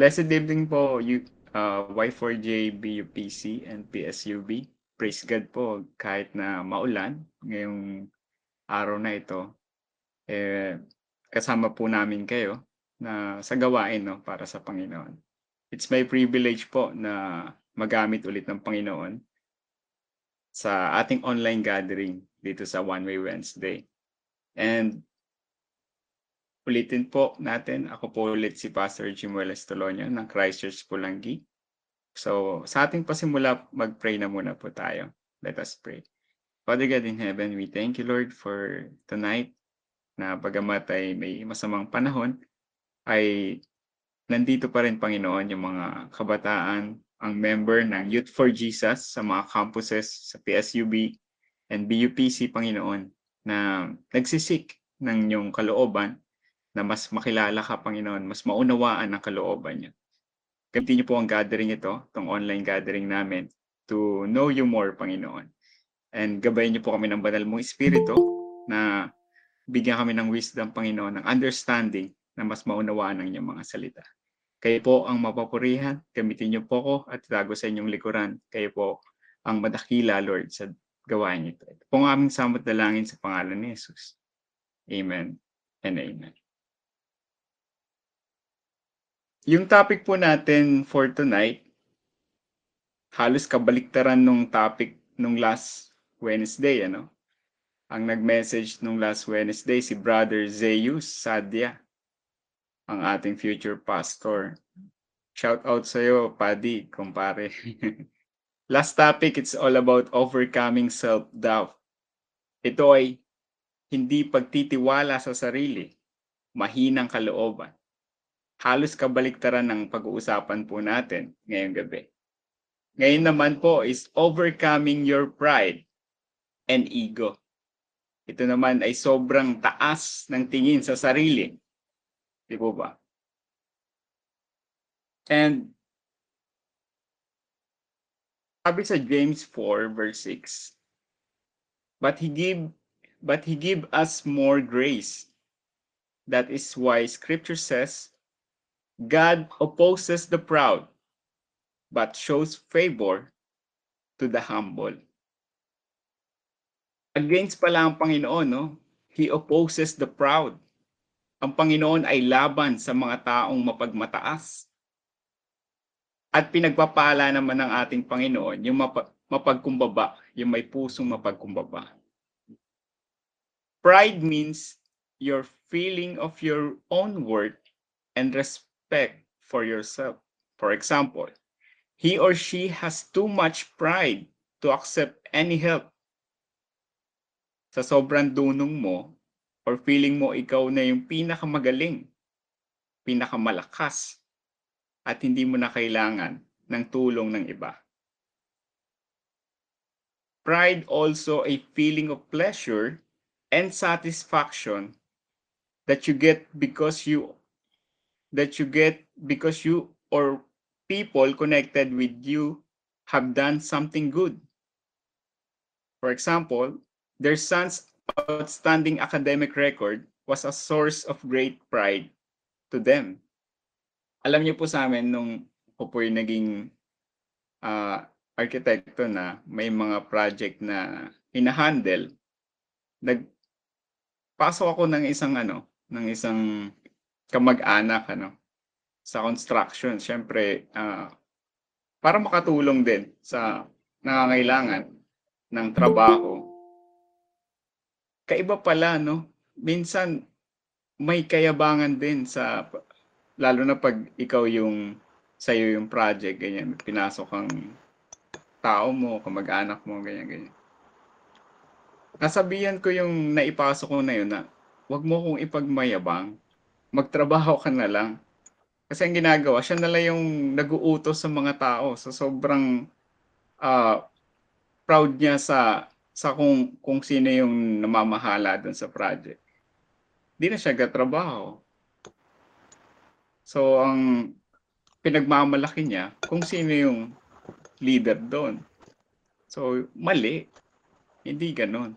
blessed evening po, you, uh, Y4J, BUPC, and PSUB. Praise God po, kahit na maulan, ngayong araw na ito, eh, kasama po namin kayo na sa gawain no, para sa Panginoon. It's my privilege po na magamit ulit ng Panginoon sa ating online gathering dito sa One Way Wednesday. And Ulitin po natin, ako po ulit si Pastor Jimuel Estolonio ng Christchurch Pulangi. So, sa ating pasimula, mag-pray na muna po tayo. Let us pray. Father God in heaven, we thank you Lord for tonight na bagamat ay may masamang panahon, ay nandito pa rin Panginoon yung mga kabataan, ang member ng Youth for Jesus sa mga campuses sa PSUB and BUPC Panginoon na nagsisik ng inyong kalooban na mas makilala ka, Panginoon, mas maunawaan ang kalooban. Gamitin niyo po ang gathering ito, itong online gathering namin, to know you more, Panginoon. And gabayin niyo po kami ng banal mong espiritu na bigyan kami ng wisdom, Panginoon, ng understanding na mas maunawaan ang inyong mga salita. Kayo po ang mapapurihan, gamitin niyo po ko at itago sa inyong likuran. Kayo po ang madakila, Lord, sa gawain ito. Ito po ang aming samot dalangin sa pangalan ni Jesus. Amen and amen. Yung topic po natin for tonight, halos kabaliktaran nung topic nung last Wednesday, ano? Ang nag-message nung last Wednesday si Brother Zeus Sadia, ang ating future pastor. Shout out sa iyo, Paddy, kumpare. last topic, it's all about overcoming self-doubt. Ito ay hindi pagtitiwala sa sarili, mahinang kalooban halos kabaliktaran ng pag-uusapan po natin ngayong gabi. Ngayon naman po is overcoming your pride and ego. Ito naman ay sobrang taas ng tingin sa sarili. Di po ba? And sabi sa James 4 verse 6, But he give but he give us more grace. That is why scripture says, God opposes the proud, but shows favor to the humble. Against pala ang Panginoon, no? He opposes the proud. Ang Panginoon ay laban sa mga taong mapagmataas. At pinagpapala naman ng ating Panginoon yung mapa- mapagkumbaba, yung may pusong mapagkumbaba. Pride means your feeling of your own worth and respect respect for yourself. For example, he or she has too much pride to accept any help. Sa sobrang dunong mo or feeling mo ikaw na yung pinakamagaling, pinakamalakas, at hindi mo na kailangan ng tulong ng iba. Pride also a feeling of pleasure and satisfaction that you get because you that you get because you or people connected with you have done something good. For example, their son's outstanding academic record was a source of great pride to them. Alam niyo po sa amin nung ako po yung naging uh, arkitekto na may mga project na hinahandle, nagpasok ako ng isang ano, ng isang kamag-anak ano sa construction. Syempre uh, para makatulong din sa nangangailangan ng trabaho. Kaiba pala no? Minsan may kayabangan din sa lalo na pag ikaw yung sa iyo yung project ganyan. Pinasok ang tao mo kamag-anak mo ganyan ganyan. Nasabihan ko yung naipasok ko na yun na wag mo kong ipagmayabang magtrabaho ka na lang. Kasi ang ginagawa, siya na lang yung nag-uutos sa mga tao. So sobrang uh, proud niya sa sa kung kung sino yung namamahala doon sa project. Hindi na siya gatrabaho. So ang pinagmamalaki niya kung sino yung leader doon. So mali. Hindi ganon.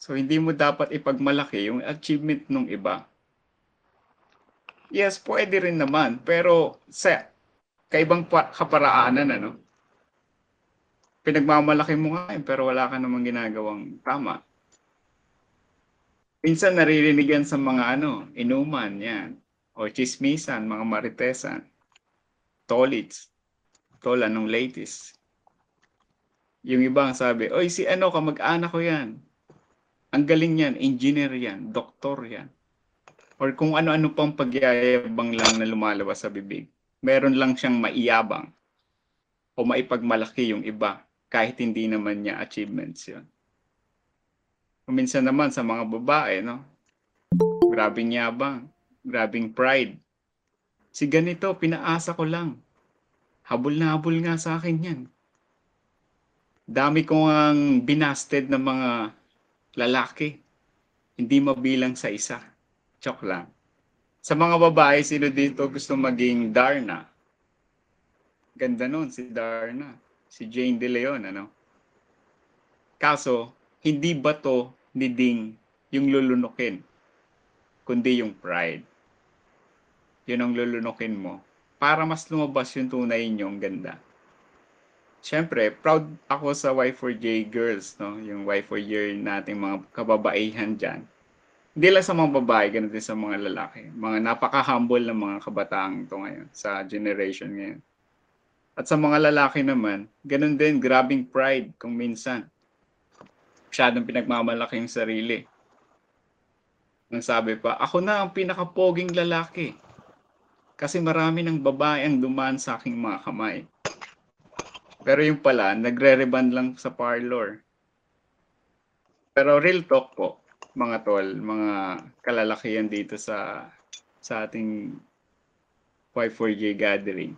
So hindi mo dapat ipagmalaki yung achievement ng iba. Yes, pwede rin naman. Pero sa kaibang pa- kaparaanan, ano? Pinagmamalaki mo nga yun, pero wala ka namang ginagawang tama. Minsan naririnig yan sa mga ano, inuman, yan. O chismisan, mga maritesan. Tolits. Tol, anong latest? Yung ibang sabi, Oy, si ano, kamag-anak ko yan. Ang galing yan, engineer yan, doktor yan or kung ano-ano pang pagyayabang lang na lumalabas sa bibig. Meron lang siyang maiyabang o maipagmalaki yung iba kahit hindi naman niya achievements yun. Kuminsan naman sa mga babae, no? Grabing yabang, grabing pride. Si ganito, pinaasa ko lang. Habol na habol nga sa akin yan. Dami ko ang binasted ng mga lalaki. Hindi mabilang sa isa. Chok lang. Sa mga babae, sino dito gusto maging Darna? Ganda nun, si Darna. Si Jane De Leon, ano? Kaso, hindi ba to ni Ding yung lulunukin, kundi yung pride. Yun ang lulunukin mo para mas lumabas yung tunay ninyong ganda. Siyempre, proud ako sa Y4J girls, no? Yung Y4J nating mga kababaihan dyan hindi lang sa mga babae, ganun din sa mga lalaki. Mga napaka-humble ng mga kabataan ito ngayon, sa generation ngayon. At sa mga lalaki naman, ganun din, grabing pride kung minsan. Masyadong pinagmamalaki yung sarili. Nang sabi pa, ako na ang pinakapoging lalaki. Kasi marami ng babae ang dumaan sa aking mga kamay. Pero yung pala, nagre-reband lang sa parlor. Pero real talk po, mga tol, mga kalalakihan dito sa sa ating Y4J gathering.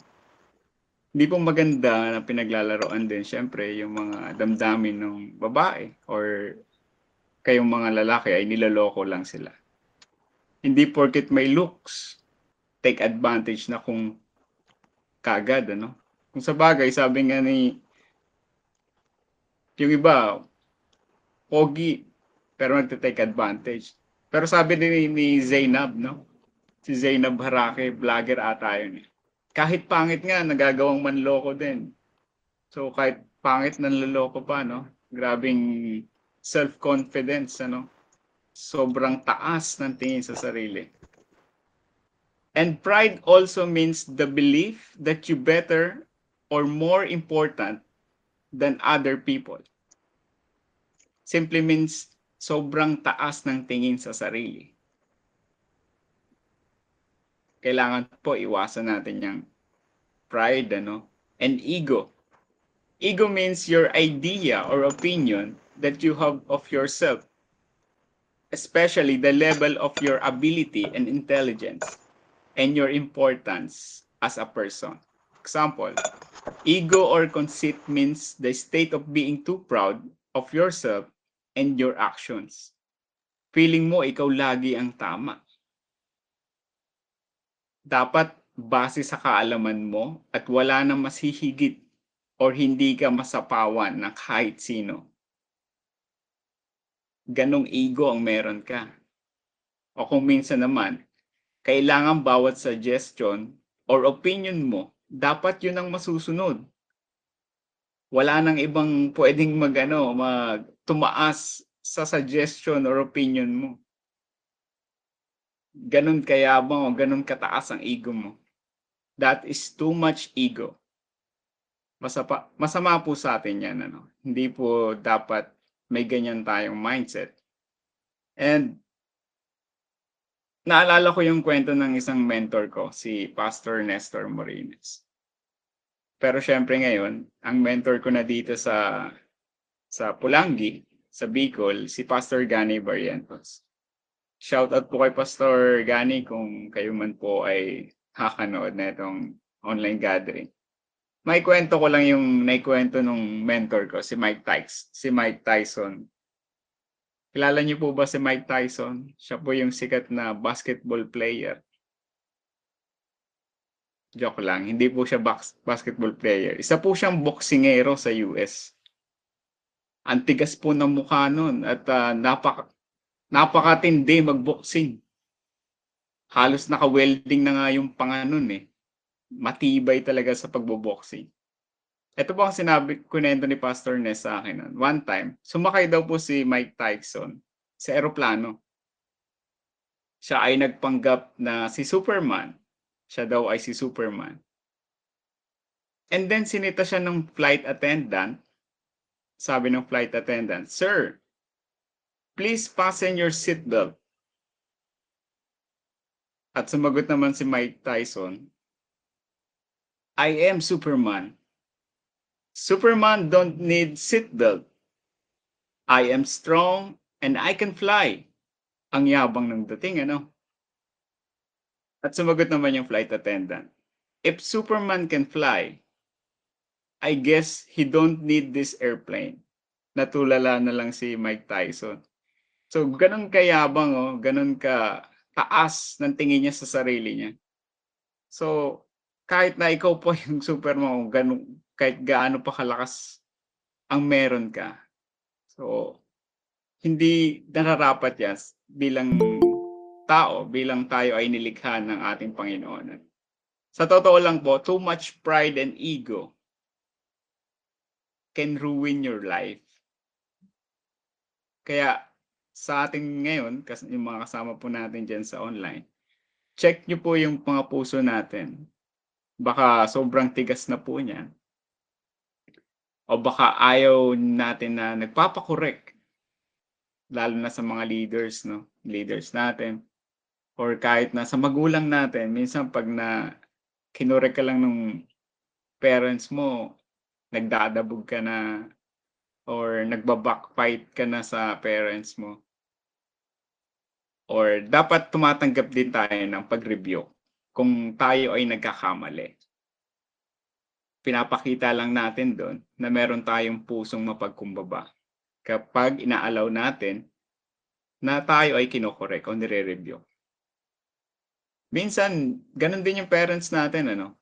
Hindi po maganda na pinaglalaroan din syempre yung mga damdamin ng babae or kayong mga lalaki ay nilaloko lang sila. Hindi porket may looks, take advantage na kung kagad, ano? Kung sa bagay, sabi nga ni yung iba, pogi, pero nagte-take advantage. Pero sabi ni, ni Zainab, no? Si Zainab Harake, vlogger ata yun. Eh. Kahit pangit nga, nagagawang manloko din. So kahit pangit nanloloko pa, no? Grabing self-confidence, ano? Sobrang taas ng tingin sa sarili. And pride also means the belief that you better or more important than other people. Simply means sobrang taas ng tingin sa sarili. Kailangan po iwasan natin yung pride ano, and ego. Ego means your idea or opinion that you have of yourself, especially the level of your ability and intelligence and your importance as a person. Example, ego or conceit means the state of being too proud of yourself and your actions. Feeling mo ikaw lagi ang tama. Dapat base sa kaalaman mo at wala nang mas hihigit or hindi ka masapawan ng kahit sino. Ganong ego ang meron ka. O kung minsan naman, kailangan bawat suggestion or opinion mo, dapat yun ang masusunod wala nang ibang pwedeng magano mag tumaas sa suggestion or opinion mo. Ganun kayabang o ganun kataas ang ego mo. That is too much ego. Masapa, masama po sa atin yan. Ano? Hindi po dapat may ganyan tayong mindset. And naalala ko yung kwento ng isang mentor ko, si Pastor Nestor Morines. Pero syempre ngayon, ang mentor ko na dito sa sa Pulangi, sa Bicol, si Pastor Gani Barrientos. Shoutout po kay Pastor Gani kung kayo man po ay kakanood na itong online gathering. May kwento ko lang yung naikwento nung mentor ko, si Mike Tyson. Si Mike Tyson. Kilala niyo po ba si Mike Tyson? Siya po yung sikat na basketball player. Joke lang, hindi po siya bas- basketball player. Isa po siyang boksingero sa US. Ang tigas po ng mukha nun at ah, napaka, napakatindi magboxing. Halos naka-welding na nga yung panga nun eh. Matibay talaga sa pagboboxing. Ito po ang sinabi, kunento ni Pastor Ness sa akin nun. One time, sumakay daw po si Mike Tyson sa eroplano. Siya ay nagpanggap na si Superman. Siya daw ay si Superman. And then sinita siya ng flight attendant. Sabi ng flight attendant, Sir, please fasten your seatbelt. At sumagot naman si Mike Tyson, I am Superman. Superman don't need seatbelt. I am strong and I can fly. Ang yabang ng dating, ano? At sumagot naman yung flight attendant, If Superman can fly, I guess he don't need this airplane. Natulala na lang si Mike Tyson. So, ganun kayabang, oh, ganun ka taas ng tingin niya sa sarili niya. So, kahit na ikaw po yung Superman, ganun, kahit gaano pa kalakas ang meron ka. So, hindi nararapat yan bilang tao, bilang tayo ay nilikha ng ating Panginoon. Sa totoo lang po, too much pride and ego can ruin your life. Kaya sa ating ngayon, kasi yung mga kasama po natin dyan sa online, check nyo po yung mga puso natin. Baka sobrang tigas na po niyan. O baka ayaw natin na nagpapakorek. Lalo na sa mga leaders, no? Leaders natin. Or kahit na sa magulang natin, minsan pag na kinurek ka lang ng parents mo, nagdadabog ka na or nagbabackfight ka na sa parents mo. Or dapat tumatanggap din tayo ng pag-review kung tayo ay nagkakamali. Pinapakita lang natin doon na meron tayong pusong mapagkumbaba kapag inaalaw natin na tayo ay kinokorek o nire-review. Minsan, ganun din yung parents natin, ano?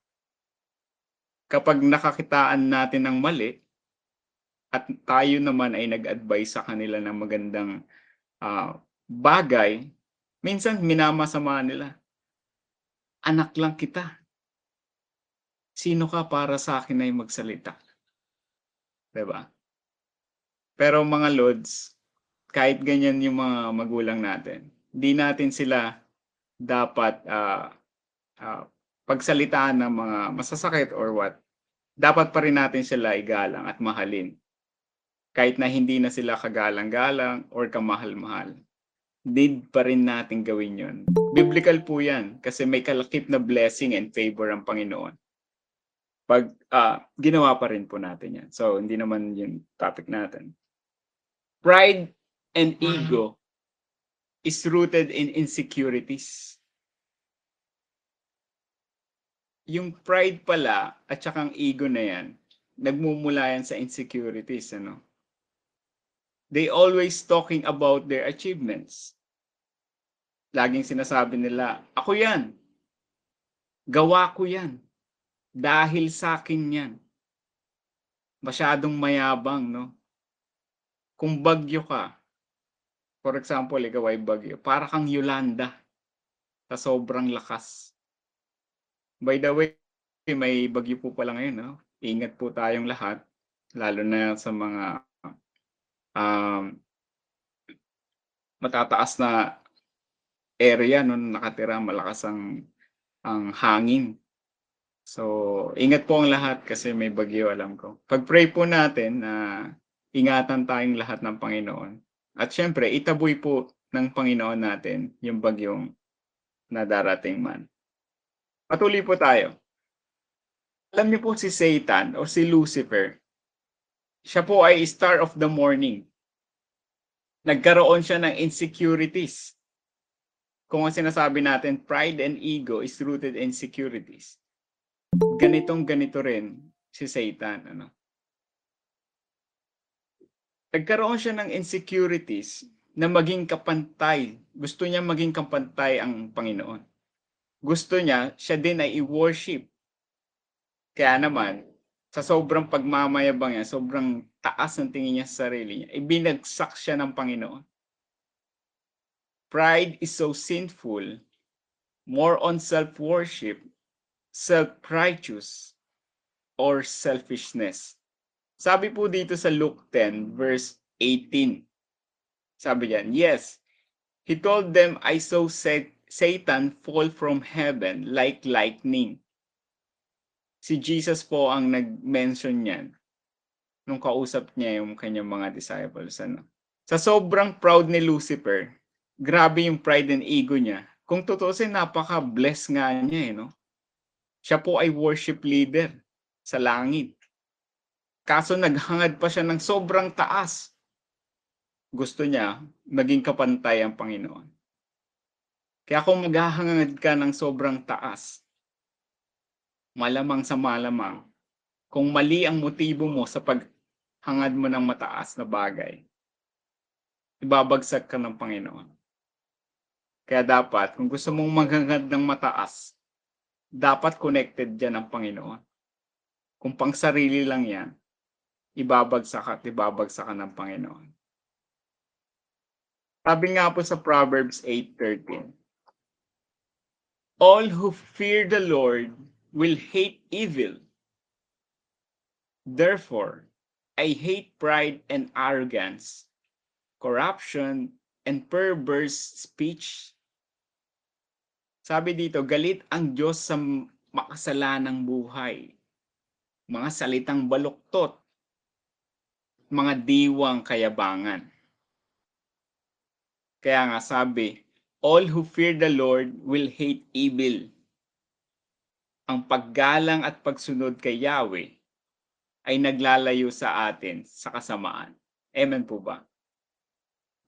Kapag nakakitaan natin ng mali, at tayo naman ay nag-advise sa kanila ng magandang ah, bagay, minsan minamasama nila. Anak lang kita. Sino ka para sa akin ay magsalita? 'Di ba? Pero mga lods, kahit ganyan yung mga magulang natin, di natin sila dapat ah, ah, pagsalitaan ng mga masasakit or what. Dapat pa rin natin sila igalang at mahalin kahit na hindi na sila kagalang-galang or kamahal-mahal. Need pa rin natin gawin yon. Biblical po yan kasi may kalakip na blessing and favor ang Panginoon. Pag ah, ginawa pa rin po natin yan. So, hindi naman yung topic natin. Pride and ego is rooted in insecurities. Yung pride pala at saka ang ego na yan, nagmumula yan sa insecurities. Ano? they always talking about their achievements. Laging sinasabi nila, ako yan. Gawa ko yan. Dahil sa akin yan. Masyadong mayabang, no? Kung bagyo ka, for example, ikaw ay bagyo, para kang Yolanda sa sobrang lakas. By the way, may bagyo po pala ngayon, no? Ingat po tayong lahat, lalo na sa mga um, matataas na area no nakatira malakas ang ang hangin. So, ingat po ang lahat kasi may bagyo alam ko. Pag-pray po natin na ingatan tayong lahat ng Panginoon. At syempre, itaboy po ng Panginoon natin yung bagyong na darating man. Patuloy po tayo. Alam niyo po si Satan o si Lucifer, siya po ay star of the morning. Nagkaroon siya ng insecurities. kung ang sinasabi natin, pride and ego is rooted in insecurities. Ganitong ganito rin si Satan. Ano? Nagkaroon siya ng insecurities na maging kapantay. Gusto niya maging kapantay ang Panginoon. Gusto niya, siya din ay i-worship. Kaya naman, sa sobrang pagmamayabang niya, sobrang taas ng tingin niya sa sarili niya, ibinagsak siya ng Panginoon. Pride is so sinful, more on self-worship, self-righteous, or selfishness. Sabi po dito sa Luke 10 verse 18. Sabi diyan, yes, he told them, I saw Satan fall from heaven like lightning. Si Jesus po ang nag-mention niyan nung kausap niya yung kanyang mga disciples. Ano? Sa sobrang proud ni Lucifer, grabe yung pride and ego niya. Kung tutusin, napaka-bless nga niya eh, no? Siya po ay worship leader sa langit. Kaso naghangad pa siya ng sobrang taas. Gusto niya maging kapantay ang Panginoon. Kaya kung maghahangad ka ng sobrang taas, malamang sa malamang, kung mali ang motibo mo sa paghangad mo ng mataas na bagay, ibabagsak ka ng Panginoon. Kaya dapat, kung gusto mong maghangad ng mataas, dapat connected dyan ang Panginoon. Kung pang sarili lang yan, ibabagsak at ibabagsak ka ng Panginoon. Sabi nga po sa Proverbs 8.13, All who fear the Lord will hate evil. Therefore, I hate pride and arrogance, corruption, and perverse speech. Sabi dito, galit ang Diyos sa makasalanang buhay. Mga salitang baluktot, mga diwang kayabangan. Kaya nga sabi, all who fear the Lord will hate evil. Ang paggalang at pagsunod kay Yahweh ay naglalayo sa atin sa kasamaan. Amen po ba?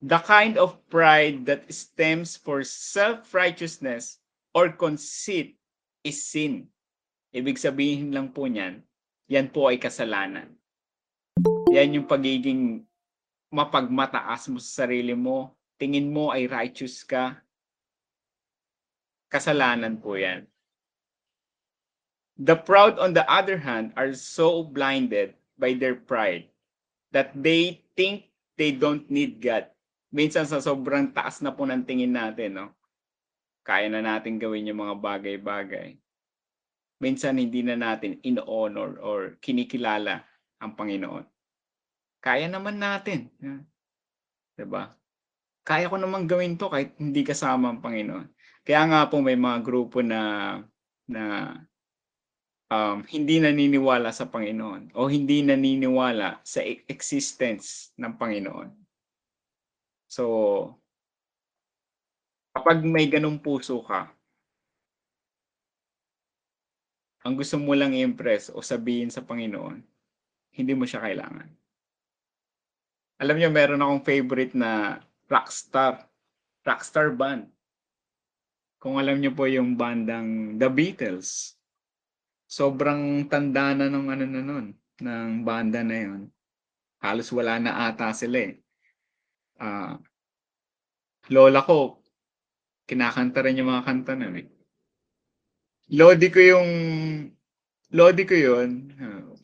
The kind of pride that stems for self-righteousness or conceit is sin. Ibig sabihin lang po niyan, yan po ay kasalanan. Yan yung pagiging mapagmataas mo sa sarili mo, tingin mo ay righteous ka, kasalanan po yan. The proud, on the other hand, are so blinded by their pride that they think they don't need God. Minsan sa sobrang taas na po ng tingin natin, no? kaya na natin gawin yung mga bagay-bagay. Minsan hindi na natin in-honor or kinikilala ang Panginoon. Kaya naman natin. Diba? Kaya ko naman gawin to kahit hindi kasama ang Panginoon. Kaya nga po may mga grupo na na um, hindi naniniwala sa Panginoon o hindi naniniwala sa e-, existence ng Panginoon. So, kapag may ganong puso ka, ang gusto mo lang i-impress o sabihin sa Panginoon, hindi mo siya kailangan. Alam niyo, meron akong favorite na rockstar. Rockstar band. Kung alam niyo po yung bandang The Beatles. Sobrang tanda na nung ano na nun, ng banda na yun. Halos wala na ata sila eh. Uh, lola ko, kinakanta rin yung mga kanta na eh. Lodi ko yung Lodi ko yun,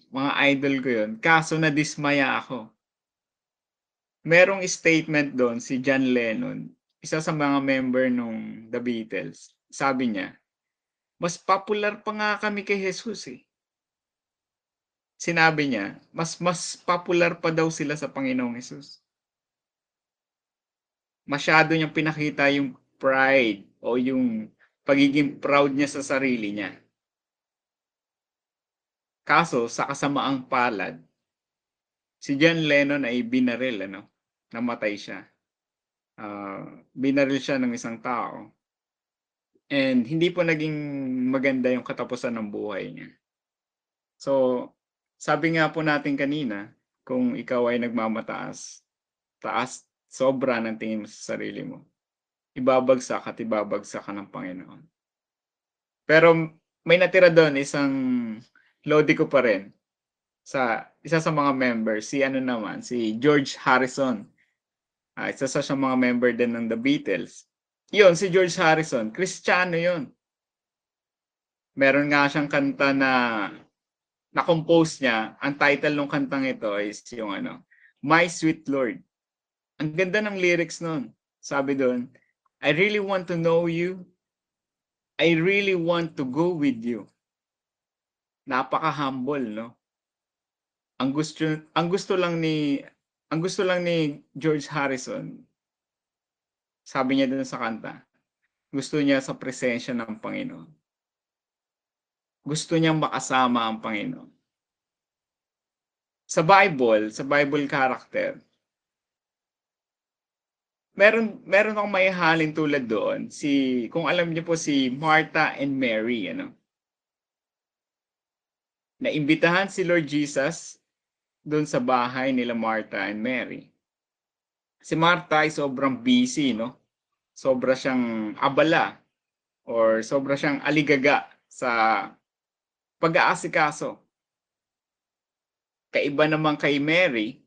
mga idol ko yun, kaso na dismaya ako. Merong statement doon si John Lennon, isa sa mga member nung The Beatles. Sabi niya, mas popular pa nga kami kay Jesus eh. Sinabi niya, mas mas popular pa daw sila sa Panginoong Jesus. Masyado niyang pinakita yung pride o yung pagiging proud niya sa sarili niya. Kaso, sa kasamaang palad, si John Lennon ay binaril, ano? Namatay siya. Uh, binaril siya ng isang tao. And hindi po naging maganda yung katapusan ng buhay niya. So, sabi nga po natin kanina, kung ikaw ay nagmamataas, taas, sobra ng tingin mo sa sarili mo ibabagsak at ibabagsak ka ng Panginoon. Pero may natira do'n isang lodi ko pa rin sa isa sa mga member, si ano naman, si George Harrison. Ah, isa sa siyang mga member din ng The Beatles. Yun, si George Harrison, Kristiyano yun. Meron nga siyang kanta na na-compose niya. Ang title ng kantang ito is yung ano, My Sweet Lord. Ang ganda ng lyrics nun. Sabi doon, I really want to know you. I really want to go with you. Napaka-humble, no? Ang gusto ang gusto lang ni ang gusto lang ni George Harrison sabi niya dun sa kanta, gusto niya sa presensya ng Panginoon. Gusto niyang makasama ang Panginoon. Sa Bible, sa Bible character, meron meron akong maihalin tulad doon si kung alam niyo po si Martha and Mary ano naimbitahan si Lord Jesus doon sa bahay nila Martha and Mary si Martha ay sobrang busy no sobra siyang abala or sobra siyang aligaga sa pag-aasikaso kaiba naman kay Mary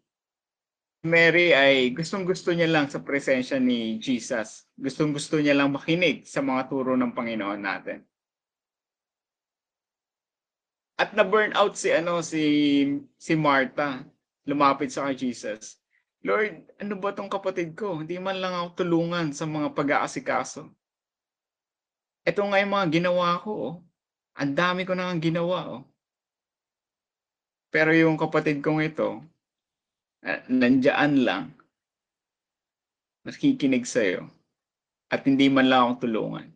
Mary ay gustong-gusto niya lang sa presensya ni Jesus. Gustong-gusto niya lang makinig sa mga turo ng Panginoon natin. At na-burn out si ano si si Martha. Lumapit sa kay Jesus. Lord, ano ba tong kapatid ko? Hindi man lang ako tulungan sa mga pag-aasikaso. Ito nga yung mga ginawa ko. Oh. Ang dami ko nang ginawa. Oh. Pero yung kapatid kong ito, uh, nandyan lang, nakikinig sa'yo, at hindi man lang akong tulungan.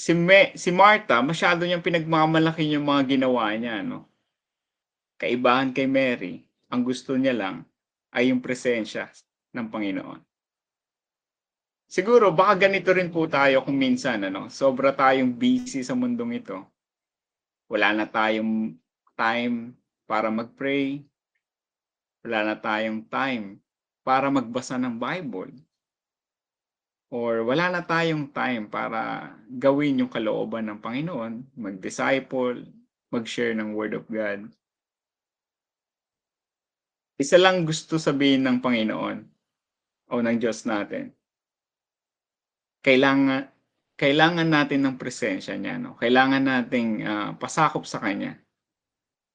Si, Me, si Martha, masyado niyang pinagmamalaki yung mga ginawa niya, no? Kaibahan kay Mary, ang gusto niya lang ay yung presensya ng Panginoon. Siguro, baka ganito rin po tayo kung minsan, ano, sobra tayong busy sa mundong ito. Wala na tayong time para mag-pray. Wala na tayong time para magbasa ng Bible. Or wala na tayong time para gawin yung kalooban ng Panginoon, mag-disciple, mag-share ng Word of God. Isa lang gusto sabihin ng Panginoon o ng Diyos natin. Kailangan kailangan natin ng presensya niya, no? Kailangan nating uh, pasakop sa kanya.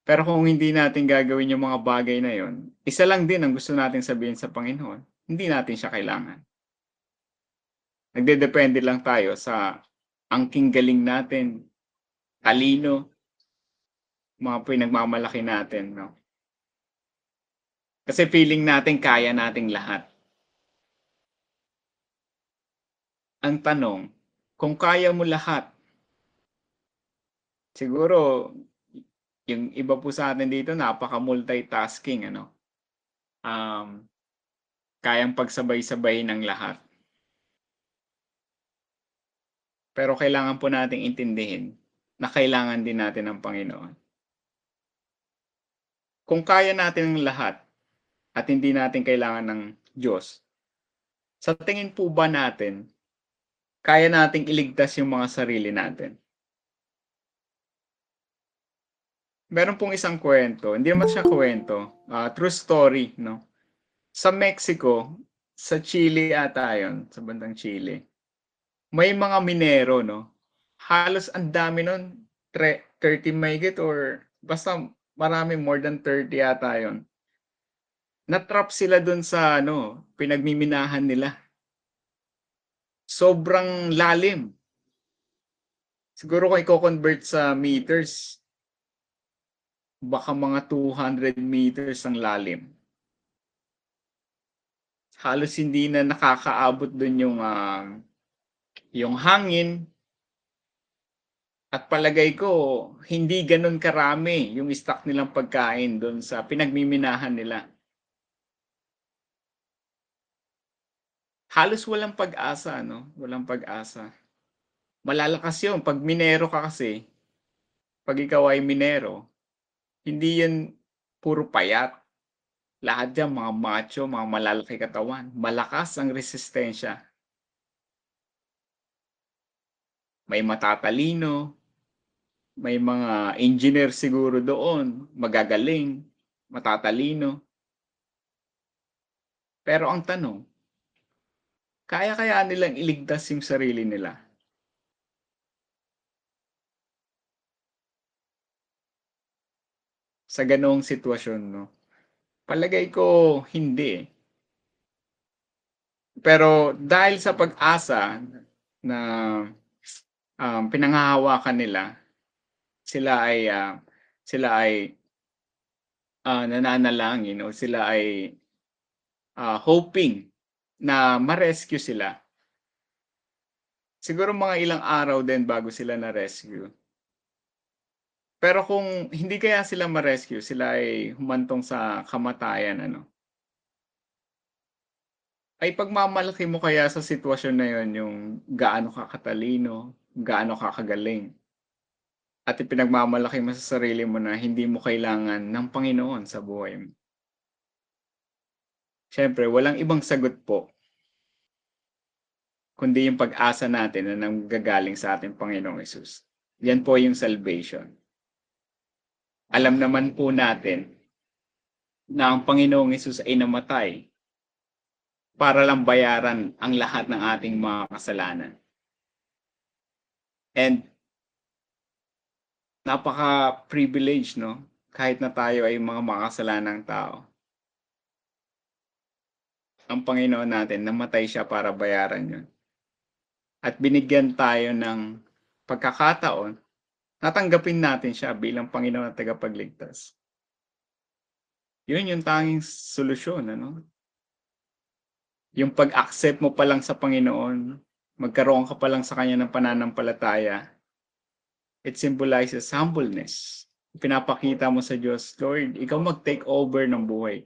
Pero kung hindi natin gagawin yung mga bagay na yon, isa lang din ang gusto natin sabihin sa Panginoon, hindi natin siya kailangan. Nagdedepende lang tayo sa angking galing natin, talino, mga pinagmamalaki natin, no? Kasi feeling natin kaya nating lahat. Ang tanong, kung kaya mo lahat, siguro yung iba po sa atin dito napaka-multitasking ano. Um, kayang pagsabay-sabay ng lahat. Pero kailangan po nating intindihin na kailangan din natin ng Panginoon. Kung kaya natin ang lahat at hindi natin kailangan ng Diyos, sa tingin po ba natin kaya nating iligtas yung mga sarili natin. Meron pong isang kwento, hindi naman siya kwento, uh, true story, no? Sa Mexico, sa Chile ata yun, sa bandang Chile, may mga minero, no? Halos ang dami nun, 30 megit or basta marami, more than 30 ata yun. Natrap sila dun sa, ano, pinagmiminahan nila sobrang lalim. Siguro kung i-convert sa meters, baka mga 200 meters ang lalim. Halos hindi na nakakaabot dun yung uh, yung hangin. At palagay ko, hindi ganun karami yung stock nilang pagkain doon sa pinagmiminahan nila. halos walang pag-asa, no? Walang pag-asa. Malalakas yun. Pag minero ka kasi, pag ikaw ay minero, hindi yan puro payat. Lahat diyan mga macho, mga malalaki katawan, malakas ang resistensya. May matatalino, may mga engineer siguro doon, magagaling, matatalino. Pero ang tanong, kaya kaya nilang iligtas yung sarili nila? Sa ganoong sitwasyon, no? Palagay ko hindi. eh. Pero dahil sa pag-asa na um, pinanghahawakan nila, sila ay ah, sila ay ah, nananalangin o sila ay ah, hoping na ma-rescue sila. Siguro mga ilang araw din bago sila na-rescue. Pero kung hindi kaya sila ma-rescue, sila ay humantong sa kamatayan, ano? Ay pagmamalaki mo kaya sa sitwasyon na yon yung gaano ka katalino, gaano ka kagaling. At ipinagmamalaki mo sa sarili mo na hindi mo kailangan ng Panginoon sa buhay mo. Siyempre, walang ibang sagot po kundi yung pag-asa natin na nanggagaling sa ating Panginoong Yesus. Yan po yung salvation. Alam naman po natin na ang Panginoong Yesus ay namatay para lang bayaran ang lahat ng ating mga kasalanan. And napaka-privilege, no? Kahit na tayo ay mga makasalanang tao. Ang Panginoon natin, namatay siya para bayaran yun. At binigyan tayo ng pagkakataon, natanggapin natin siya bilang Panginoon at tagapagligtas. Yun yung tanging solusyon, ano? Yung pag-accept mo pa lang sa Panginoon, magkaroon ka pa lang sa Kanya ng pananampalataya, it symbolizes humbleness. Pinapakita mo sa Diyos, Lord, ikaw mag-take over ng buhay.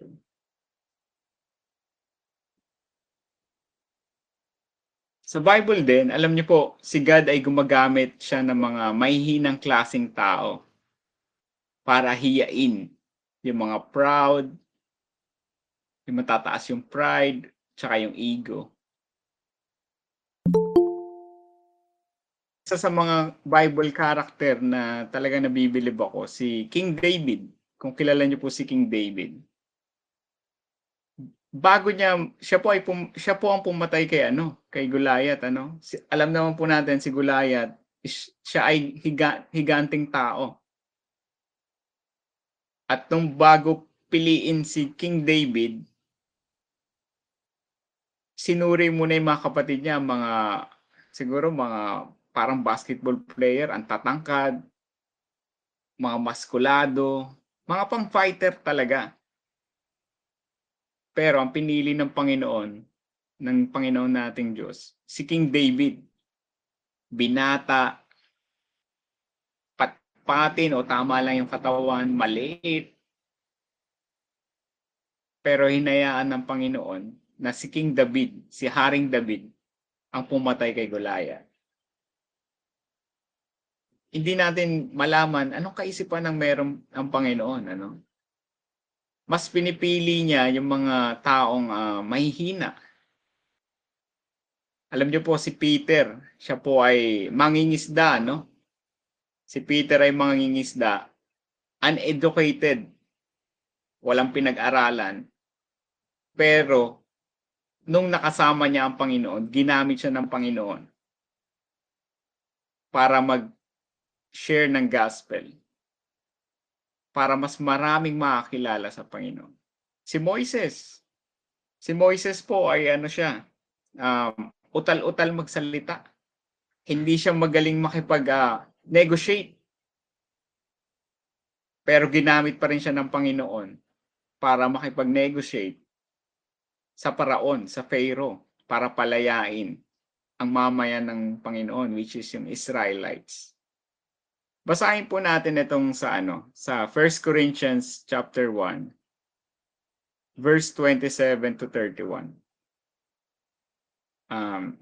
Sa Bible din, alam niyo po, si God ay gumagamit siya ng mga mahihinang klasing tao para hiyain yung mga proud, yung matataas yung pride, tsaka yung ego. Isa sa mga Bible character na talaga nabibilib ako, si King David. Kung kilala niyo po si King David. Bago niya, siya po ay pum, siya po ang pumatay kay ano, kay Goliath ano. Si, alam naman po natin si Goliath, siya ay higa, higanting tao. At nung bago piliin si King David, sinuri muna yung mga kapatid niya, mga siguro mga parang basketball player, ang tatangkad, mga maskulado, mga pang fighter talaga. Pero ang pinili ng Panginoon, ng Panginoon nating Diyos, si King David. Binata, patpatin o tama lang yung katawan, maliit. Pero hinayaan ng Panginoon na si King David, si Haring David, ang pumatay kay Goliath. Hindi natin malaman anong kaisipan ng meron ang Panginoon, ano? mas pinipili niya yung mga taong uh, mahihina. Alam niyo po si Peter, siya po ay mangingisda, no? Si Peter ay mangingisda, uneducated, walang pinag-aralan. Pero nung nakasama niya ang Panginoon, ginamit siya ng Panginoon para mag-share ng gospel para mas maraming makakilala sa Panginoon. Si Moises. Si Moises po ay ano siya, um, utal-utal magsalita. Hindi siya magaling makipag-negotiate. Pero ginamit pa rin siya ng Panginoon para makipag-negotiate sa paraon, sa Pharaoh, para palayain ang mamayan ng Panginoon, which is yung Israelites. Basahin po natin itong sa ano, sa 1 Corinthians chapter 1 verse 27 to 31. Um,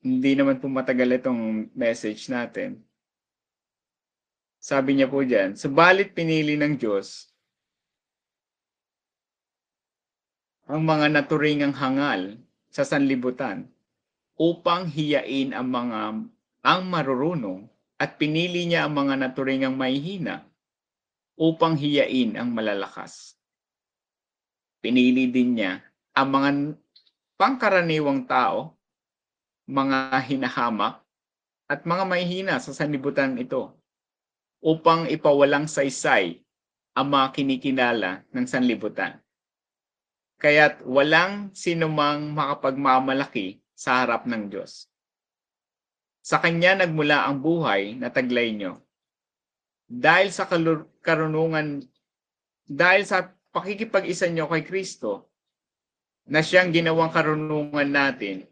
hindi naman po matagal itong message natin. Sabi niya po diyan, subalit pinili ng Diyos ang mga naturingang hangal sa sanlibutan upang hiyain ang mga ang marurunong at pinili niya ang mga naturingang mahihina upang hiyain ang malalakas. Pinili din niya ang mga pangkaraniwang tao, mga hinahamak, at mga mahihina sa sanlibutan ito upang ipawalang saysay ang mga kinikinala ng sanlibutan. Kaya't walang sinumang makapagmamalaki sa harap ng Diyos. Sa Kanya nagmula ang buhay na taglay nyo. Dahil sa karunungan, dahil sa pakikipag-isa nyo kay Kristo, na siyang ginawang karunungan natin,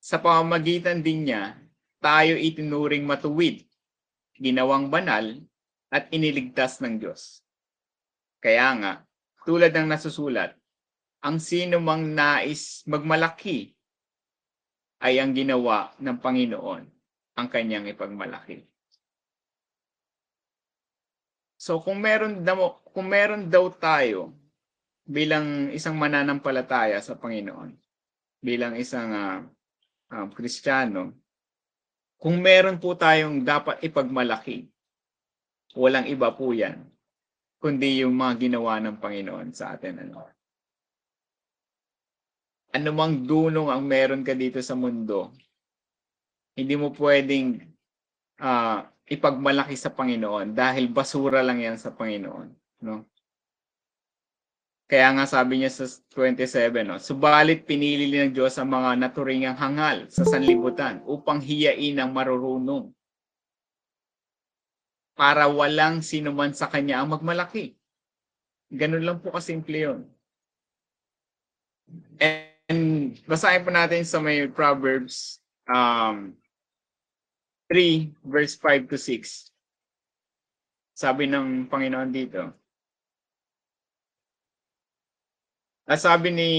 sa pamamagitan din niya, tayo itinuring matuwid, ginawang banal, at iniligtas ng Diyos. Kaya nga, tulad ng nasusulat, ang sino mang nais magmalaki ay ang ginawa ng Panginoon ang kanyang ipagmalaki. So kung meron daw, kung meron daw tayo bilang isang mananampalataya sa Panginoon, bilang isang uh, um, Kristiyano, kung meron po tayong dapat ipagmalaki, walang iba po yan, kundi yung mga ginawa ng Panginoon sa atin. Ano? Anumang dunong ang meron ka dito sa mundo, hindi mo pwedeng uh, ipagmalaki sa Panginoon dahil basura lang yan sa Panginoon. No? Kaya nga sabi niya sa 27, no, subalit pinili ng Diyos ang mga naturingang hangal sa sanlibutan upang hiyain ang marurunong para walang sino man sa kanya ang magmalaki. Ganun lang po kasimple yun. And basahin po natin sa may Proverbs um, 3 verse 5 to 6. Sabi ng Panginoon dito. At sabi ni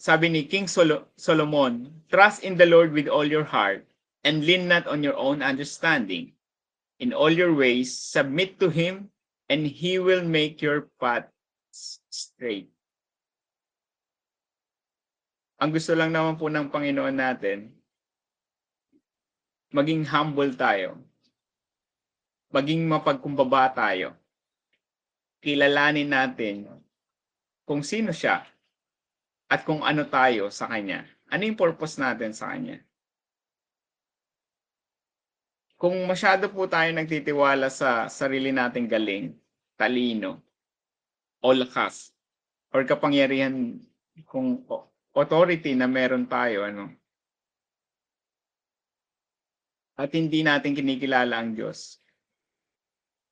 sabi ni King Sol- Solomon, trust in the Lord with all your heart and lean not on your own understanding. In all your ways, submit to him and he will make your path straight. Ang gusto lang naman po ng Panginoon natin, maging humble tayo. Maging mapagkumbaba tayo. Kilalanin natin kung sino siya at kung ano tayo sa Kanya. Ano yung purpose natin sa Kanya? Kung masyado po tayo nagtitiwala sa sarili nating galing, talino, o lakas, or kapangyarihan kung authority na meron tayo, ano, at hindi natin kinikilala ang Diyos,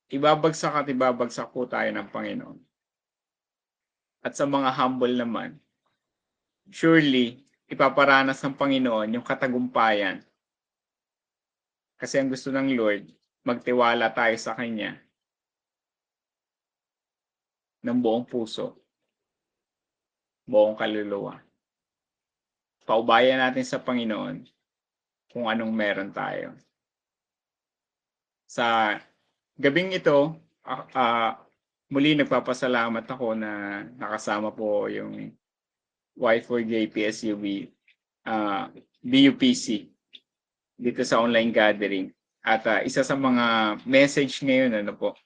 ibabagsak at ibabagsak po tayo ng Panginoon. At sa mga humble naman, surely, ipaparanas ng Panginoon yung katagumpayan. Kasi ang gusto ng Lord, magtiwala tayo sa Kanya ng buong puso, buong kaluluwa. Paubayan natin sa Panginoon kung anong meron tayo. Sa gabing ito, uh, uh, muli nagpapasalamat ako na nakasama po yung Y4J PSUB uh, BUPC dito sa online gathering. At uh, isa sa mga message ngayon ano po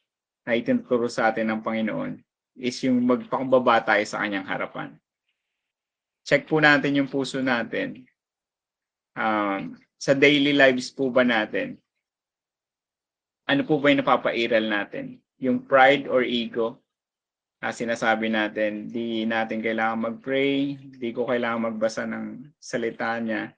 na itinuturo sa atin ng Panginoon is yung magpakumbaba tayo sa kanyang harapan. Check po natin yung puso natin. Um, sa daily lives po ba natin, ano po ba yung napapairal natin? Yung pride or ego na sinasabi natin, di natin kailangan mag-pray, di ko kailangan magbasa ng salita niya.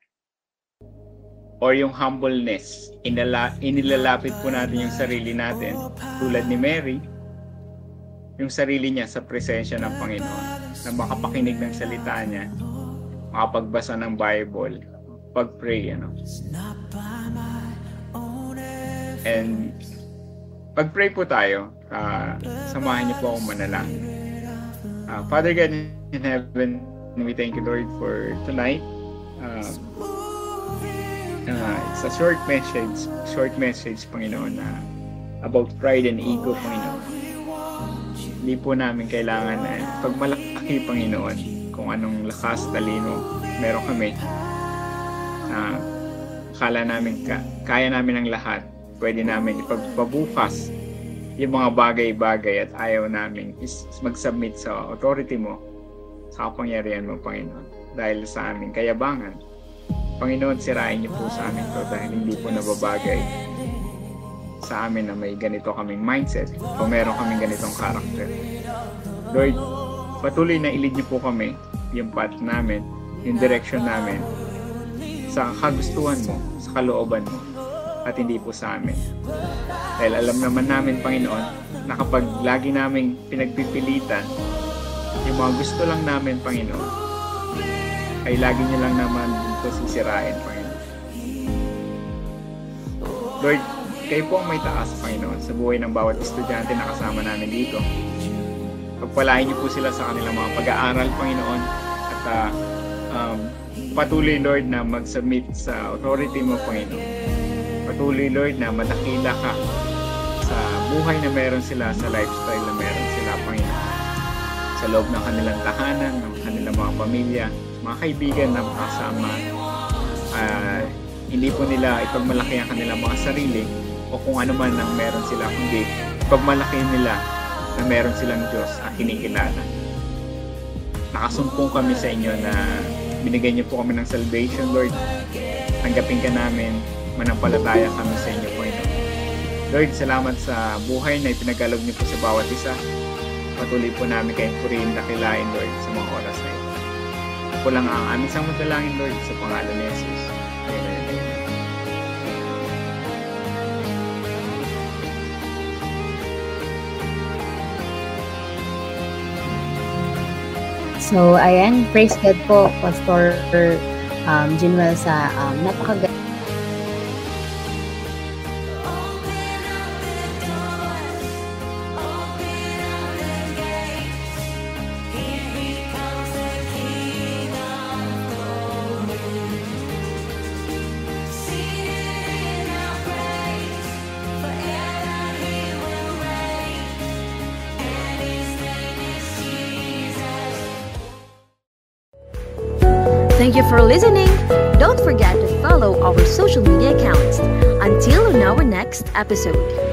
Or yung humbleness, inala, inilalapit po natin yung sarili natin. Tulad ni Mary, yung sarili niya sa presensya ng Panginoon na makapakinig ng salita niya, makapagbasa ng Bible, pag-pray, ano. And pag-pray po tayo, uh, samahan niyo po akong manalangin. Uh, Father God in heaven, we thank you Lord for tonight. Uh, uh, it's a short message, short message, Panginoon, na uh, about pride and ego, Panginoon. Hindi po namin kailangan na pagmalaki, Panginoon, kung anong lakas, talino meron kami. Uh, akala namin ka, kaya namin ang lahat. Pwede namin ipagpabukas yung mga bagay-bagay at ayaw namin is mag-submit sa authority mo sa kapangyarihan mo, Panginoon. Dahil sa aming kayabangan. Panginoon, sirain niyo po sa amin to dahil hindi po nababagay sa amin na may ganito kaming mindset o meron kaming ganitong character. Lord, patuloy na ilid niyo po kami yung path namin, yung direction namin sa kagustuhan mo, sa kalooban mo at hindi po sa amin. Dahil alam naman namin, Panginoon, na kapag lagi namin pinagpipilitan, yung mga gusto lang namin, Panginoon, ay lagi niyo lang naman dito sisirain, Panginoon. Lord, kayo po ang may taas, Panginoon, sa buhay ng bawat estudyante na kasama namin dito. Pagpalain niyo po sila sa kanilang mga pag-aaral, Panginoon, at uh, um, patuloy, Lord, na mag-submit sa authority mo, Panginoon patuloy Lord na madakila ka sa buhay na meron sila, sa lifestyle na meron sila, Panginoon. Sa loob ng kanilang tahanan, ng kanilang mga pamilya, mga kaibigan na kasama, uh, hindi po nila ipagmalaki ang kanilang mga sarili o kung ano man ang meron sila, kundi ipagmalaki nila na meron silang Diyos at kinikilala. Nakasumpong kami sa inyo na binigay niyo po kami ng salvation, Lord. Tanggapin ka namin manampalataya kami sa inyo, Panginoon. Lord, salamat sa buhay na ipinagalog niyo po sa bawat isa. Patuloy po namin kayong purihin dakilain, Lord, sa mga oras na ito. Ako lang ang aming samantalangin, Lord, sa pangalan ni Jesus. So, ayan, praise God po, Pastor um, Jinuel, sa um, napakaganda for listening. Don't forget to follow our social media accounts. Until on our next episode.